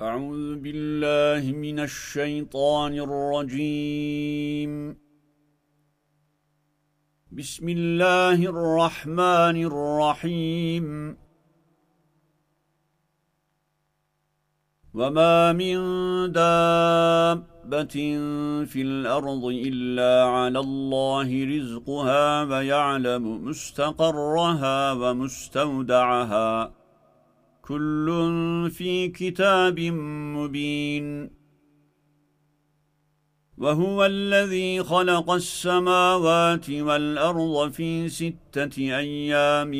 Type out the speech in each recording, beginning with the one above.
أعوذ بالله من الشيطان الرجيم. بسم الله الرحمن الرحيم. وما من دابة في الأرض إلا على الله رزقها ويعلم مستقرها ومستودعها. كل في كتاب مبين. وهو الذي خلق السماوات والأرض في ستة أيام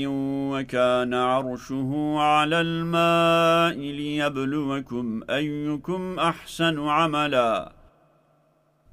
وكان عرشه على الماء ليبلوكم أيكم أحسن عملاً.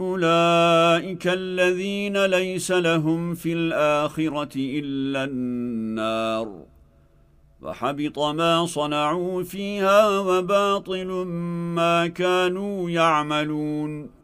أولئك الذين ليس لهم في الآخرة إلا النار. وحبط ما صنعوا فيها وباطل ما كانوا يعملون.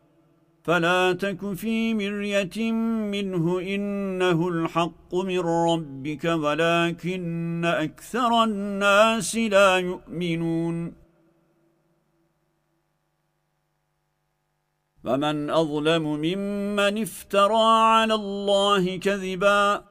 فلا تك في مرية منه إنه الحق من ربك ولكن أكثر الناس لا يؤمنون. ومن أظلم ممن افترى على الله كذباً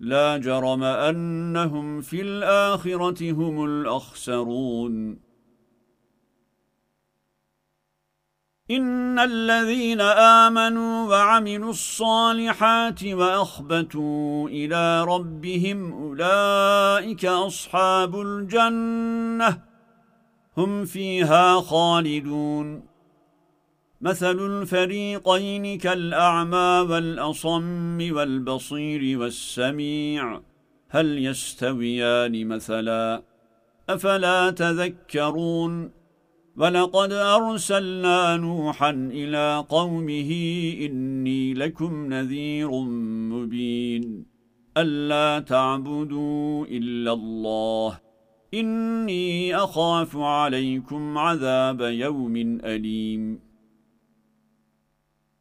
لا جرم أنهم في الآخرة هم الأخسرون. إن الذين آمنوا وعملوا الصالحات وأخبتوا إلى ربهم أولئك أصحاب الجنة هم فيها خالدون. مثل الفريقين كالأعمى والأصم والبصير والسميع. هل يستويان مثلا؟ أفلا تذكرون؟ ولقد أرسلنا نوحا إلى قومه إني لكم نذير مبين. ألا تعبدوا إلا الله. إني أخاف عليكم عذاب يوم أليم.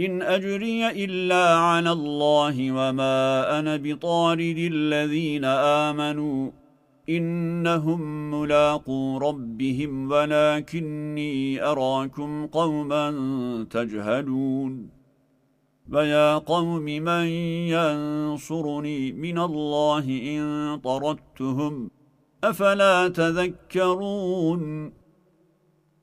إن أجري إلا على الله وما أنا بطارد الذين آمنوا إنهم ملاقوا ربهم ولكني أراكم قوما تجهلون ويا قوم من ينصرني من الله إن طردتهم أفلا تذكرون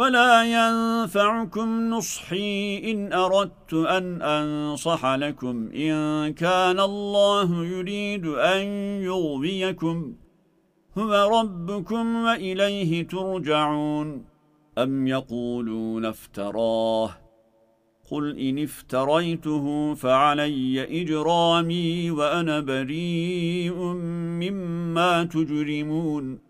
ولا ينفعكم نصحي إن أردت أن أنصح لكم إن كان الله يريد أن يغويكم هو ربكم وإليه ترجعون أم يقولون افتراه قل إن افتريته فعلي إجرامي وأنا بريء مما تجرمون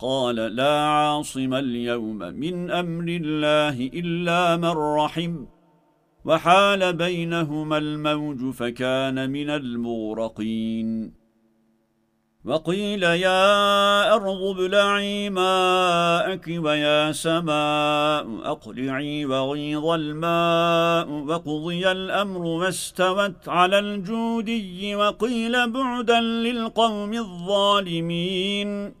قال لا عاصم اليوم من أمر الله إلا من رحم وحال بينهما الموج فكان من المغرقين. وقيل يا أرض ابلعي ماءك ويا سماء أقلعي وغيظ الماء وقضي الأمر واستوت على الجودي وقيل بعدا للقوم الظالمين.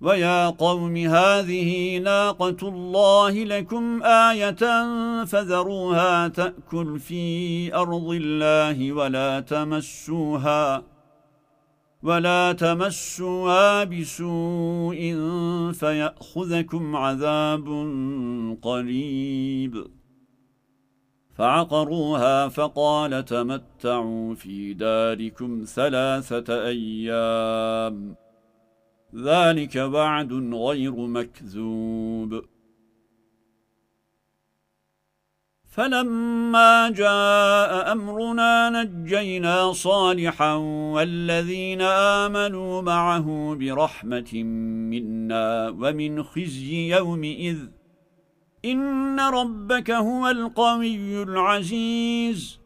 ويا قوم هذه ناقة الله لكم آية فذروها تأكل في أرض الله ولا تمسوها ولا تمسوها بسوء فيأخذكم عذاب قريب فعقروها فقال تمتعوا في داركم ثلاثة أيام ذلك بعد غير مكذوب. فلما جاء أمرنا نجينا صالحا والذين آمنوا معه برحمة منا ومن خزي يومئذ. إن ربك هو القوي العزيز.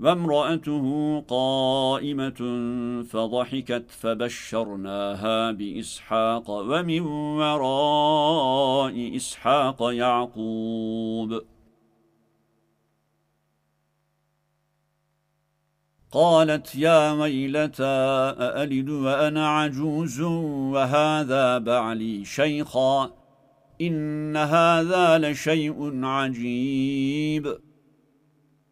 وامرأته قائمة فضحكت فبشرناها بإسحاق ومن وراء إسحاق يعقوب. قالت يا ويلتى أألد وأنا عجوز وهذا بعلي شيخا إن هذا لشيء عجيب.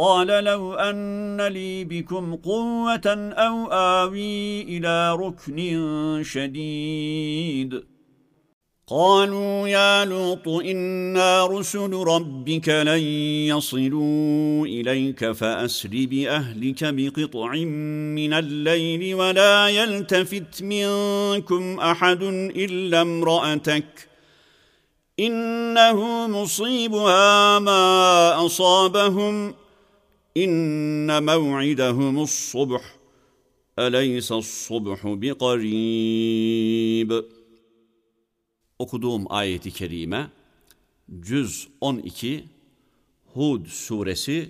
قال لو أن لي بكم قوة أو آوي إلى ركن شديد. قالوا يا لوط إنا رسل ربك لن يصلوا إليك فأسر بأهلك بقطع من الليل ولا يلتفت منكم أحد إلا امرأتك. إنه مصيبها ما أصابهم. إن موعدهم الصبح أليس الصبح بقريب Okuduğum ayeti kerime Cüz 12 Hud suresi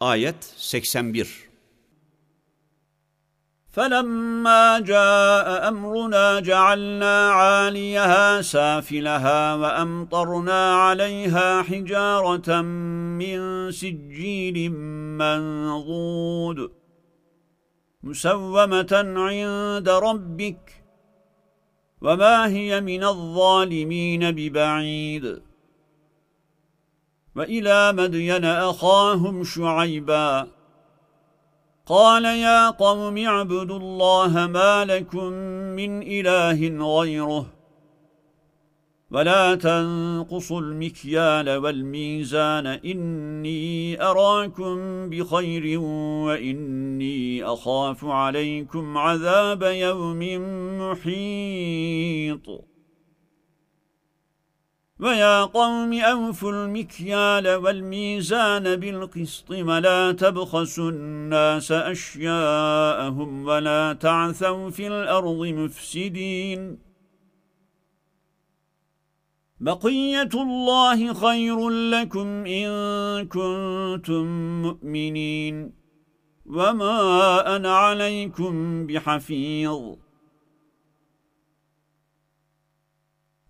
ayet 81 فلما جاء أمرنا جعلنا عاليها سافلها وأمطرنا عليها حجارة من سجيل منضود مسومة عند ربك وما هي من الظالمين ببعيد. وإلى مدين أخاهم شعيباً قال يا قوم اعبدوا الله ما لكم من إله غيره ولا تنقصوا المكيال والميزان إني أراكم بخير وإني أخاف عليكم عذاب يوم محيط. ويا قوم أوفوا المكيال والميزان بالقسط ولا تبخسوا الناس أشياءهم ولا تعثوا في الأرض مفسدين. بقية الله خير لكم إن كنتم مؤمنين. وما أنا عليكم بحفيظ.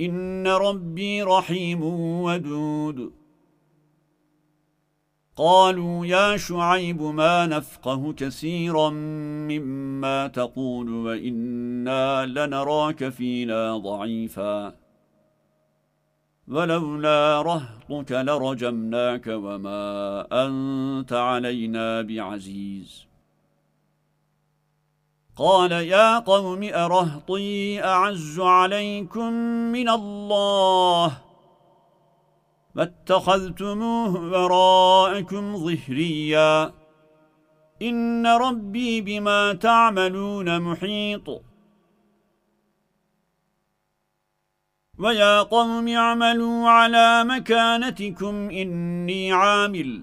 إن ربي رحيم ودود. قالوا يا شعيب ما نفقه كثيرا مما تقول وإنا لنراك فينا ضعيفا. ولولا رهطك لرجمناك وما أنت علينا بعزيز. قال يا قوم أرهطي أعز عليكم من الله فاتخذتموه وراءكم ظهريا. إن ربي بما تعملون محيط. ويا قوم اعملوا على مكانتكم إني عامل.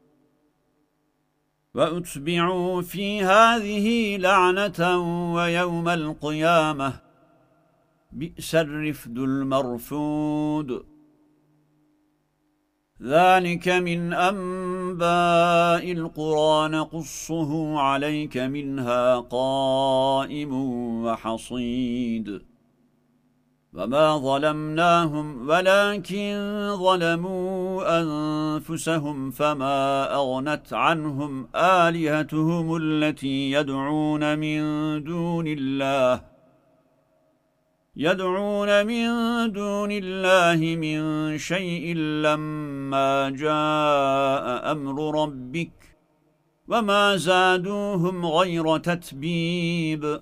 وأتبعوا في هذه لعنة ويوم القيامة. بئس الرفد المرفود. ذلك من أنباء القرآن قصه عليك منها قائم وحصيد. وما ظلمناهم ولكن ظلموا أنفسهم فما أغنت عنهم آلهتهم التي يدعون من دون الله. يدعون من دون الله من شيء لما جاء أمر ربك وما زادوهم غير تتبيب.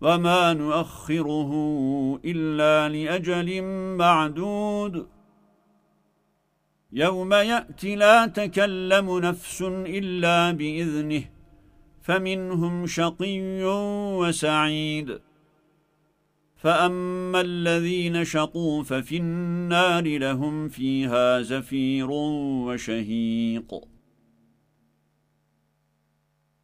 وما نؤخره إلا لأجل معدود يوم يأتي لا تكلم نفس إلا بإذنه فمنهم شقي وسعيد فأما الذين شقوا ففي النار لهم فيها زفير وشهيق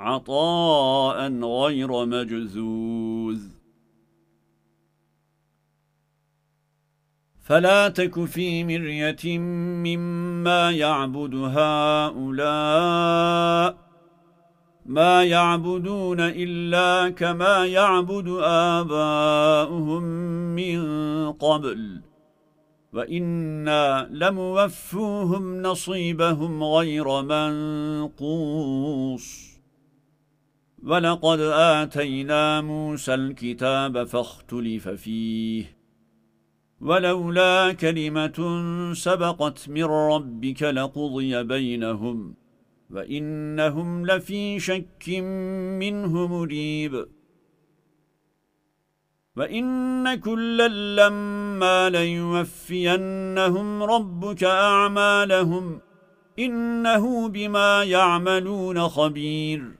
عطاء غير مجذوذ فلا تك في مرية مما يعبد هؤلاء ما يعبدون إلا كما يعبد آباؤهم من قبل. وإنا لموفوهم نصيبهم غير منقوص. ولقد آتينا موسى الكتاب فاختلف فيه. ولولا كلمة سبقت من ربك لقضي بينهم وإنهم لفي شك منه مريب. وإن كلا لما ليوفينهم ربك أعمالهم إنه بما يعملون خبير.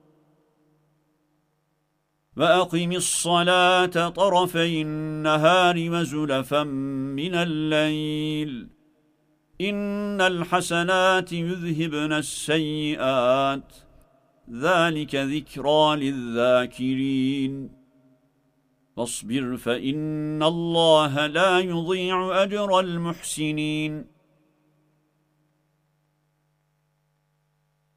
وأقم الصلاة طرفي النهار وزلفا من الليل. إن الحسنات يذهبن السيئات. ذلك ذكرى للذاكرين. فاصبر فإن الله لا يضيع أجر المحسنين.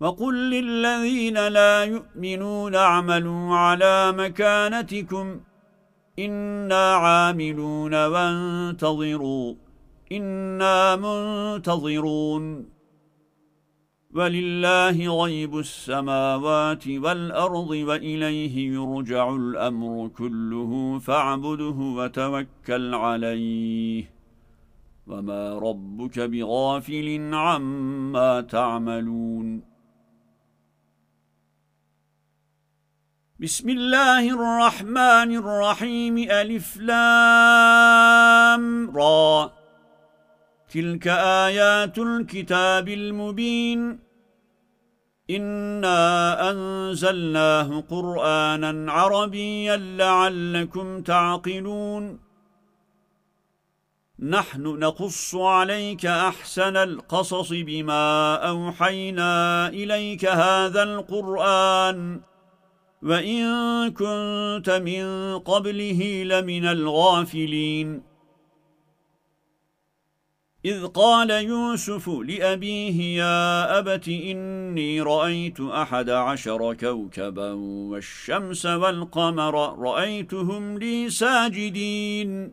وقل للذين لا يؤمنون اعملوا على مكانتكم إنا عاملون وانتظروا إنا منتظرون. ولله غيب السماوات والأرض وإليه يرجع الأمر كله فاعبده وتوكل عليه. وما ربك بغافل عما تعملون. بسم الله الرحمن الرحيم ألف لام را. تلك آيات الكتاب المبين. إنا أنزلناه قرآنا عربيا لعلكم تعقلون. نحن نقص عليك أحسن القصص بما أوحينا إليك هذا القرآن. وَإِن كُنتَ مِن قَبْلِهِ لَمِنَ الْغَافِلِينَ إِذْ قَالَ يُوسُفُ لِأَبِيهِ يَا أَبَتِ إِنِّي رَأَيْتُ أَحَدَ عَشَرَ كَوْكَبًا وَالشَّمْسَ وَالْقَمَرَ رَأَيْتُهُمْ لِي سَاجِدِينَ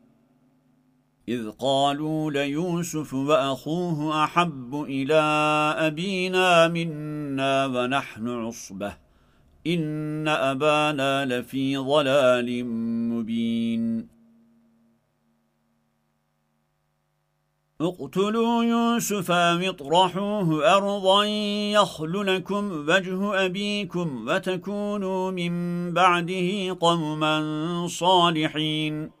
إذ قالوا ليوسف وأخوه أحب إلى أبينا منا ونحن عصبة. إن أبانا لفي ضلال مبين. اقتلوا يوسف واطرحوه أرضا يخل لكم وجه أبيكم وتكونوا من بعده قوما صالحين.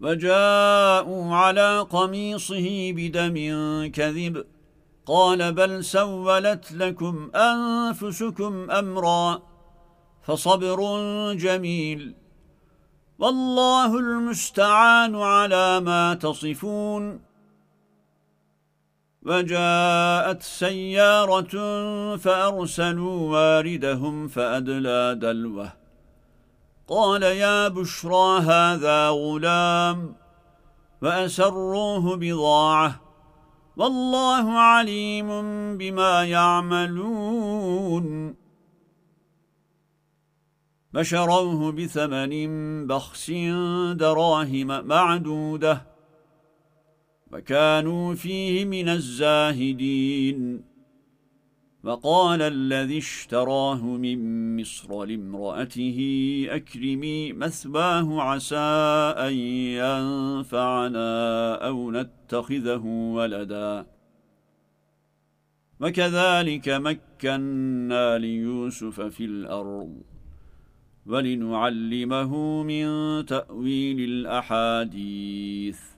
وجاءوا على قميصه بدم كذب. قال بل سولت لكم أنفسكم أمرا فصبر جميل. والله المستعان على ما تصفون. وجاءت سيارة فأرسلوا واردهم فأدلى دلوه. قال يا بشرى هذا غلام وأسروه بضاعة والله عليم بما يعملون. فشروه بثمن بخس دراهم معدودة وكانوا فيه من الزاهدين. وقال الذي اشتراه من مصر لامرأته أكرمي مثباه عسى أن ينفعنا أو نتخذه ولدا. وكذلك مكنا ليوسف في الأرض ولنعلمه من تأويل الأحاديث.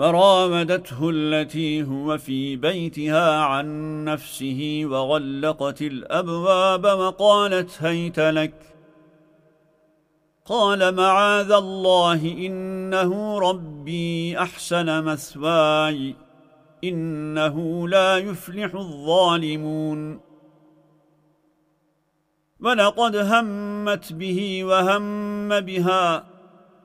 وراودته التي هو في بيتها عن نفسه وغلقت الأبواب وقالت هيت لك. قال معاذ الله إنه ربي أحسن مثواي إنه لا يفلح الظالمون. ولقد همت به وهم بها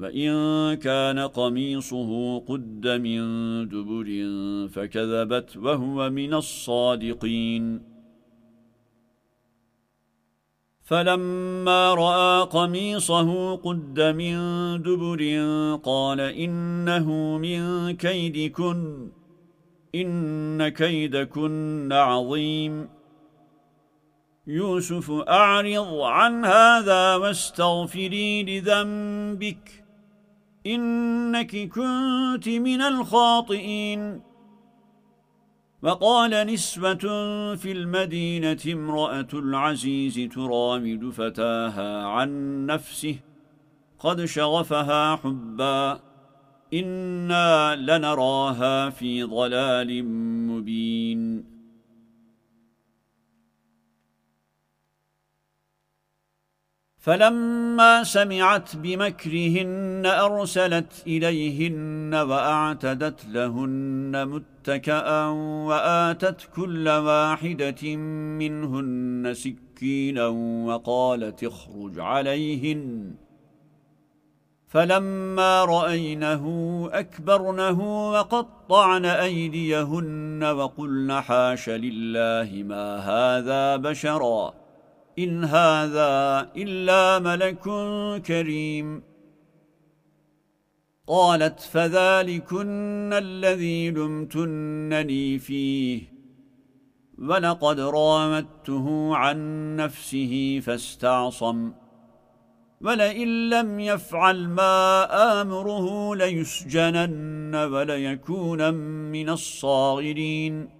وإن كان قميصه قد من دبر فكذبت وهو من الصادقين. فلما رأى قميصه قد من دبر قال إنه من كيدكن إن كيدكن عظيم. يوسف أعرض عن هذا واستغفري لذنبك. إنك كنت من الخاطئين. وقال نسبة في المدينة امرأة العزيز ترامد فتاها عن نفسه قد شغفها حبا إنا لنراها في ضلال مبين. فلما سمعت بمكرهن أرسلت إليهن وأعتدت لهن متكأا وآتت كل واحدة منهن سكينا وقالت اخرج عليهن. فلما رأينه أكبرنه وقطعن أيديهن وقلن حاش لله ما هذا بشراً. إن هذا إلا ملك كريم. قالت فذلكن الذي لمتنني فيه ولقد رامته عن نفسه فاستعصم ولئن لم يفعل ما آمره ليسجنن وليكون من الصاغرين.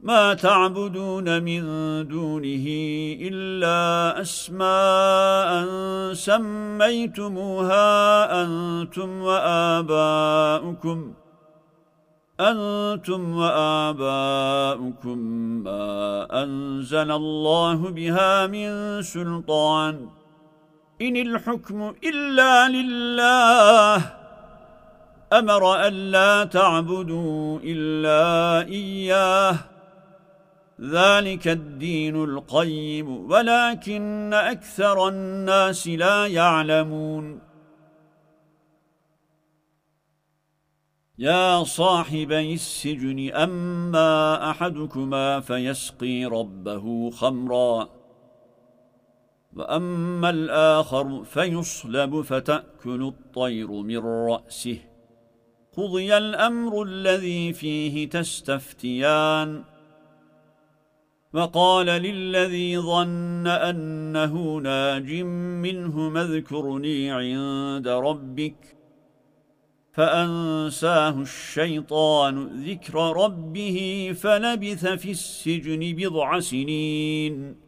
ما تعبدون من دونه إلا أسماء سميتموها أنتم وآباؤكم أنتم وآباؤكم ما أنزل الله بها من سلطان. إن الحكم إلا لله. أمر أن لا تعبدوا إلا إياه. ذلك الدين القيم ولكن أكثر الناس لا يعلمون. يا صاحبي السجن أما أحدكما فيسقي ربه خمرا وأما الآخر فيصلب فتأكل الطير من رأسه. قضي الأمر الذي فيه تستفتيان. وقال للذي ظن أنه ناج منه مذكرني عند ربك فأنساه الشيطان ذكر ربه فلبث في السجن بضع سنين.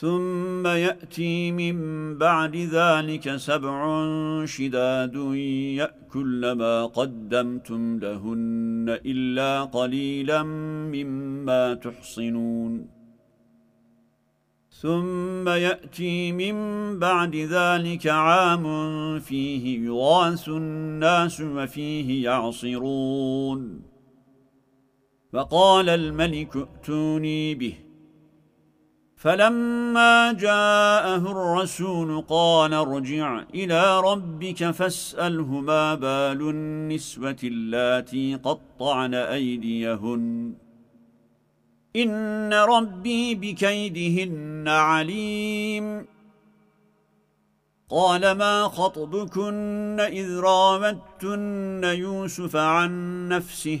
ثم يأتي من بعد ذلك سبع شداد يأكل ما قدمتم لهن إلا قليلا مما تحصنون. ثم يأتي من بعد ذلك عام فيه يغاث الناس وفيه يعصرون. فقال الملك ائتوني به. فلما جاءه الرسول قال ارجع إلى ربك فاسأله ما بال النسوة اللاتي قطعن أيديهن. إن ربي بكيدهن عليم. قال ما خطبكن إذ راوتن يوسف عن نفسه؟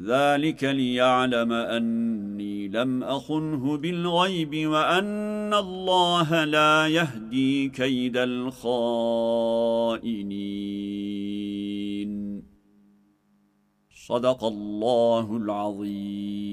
ذلك ليعلم أني لم أخنه بالغيب وأن الله لا يهدي كيد الخائنين. صدق الله العظيم.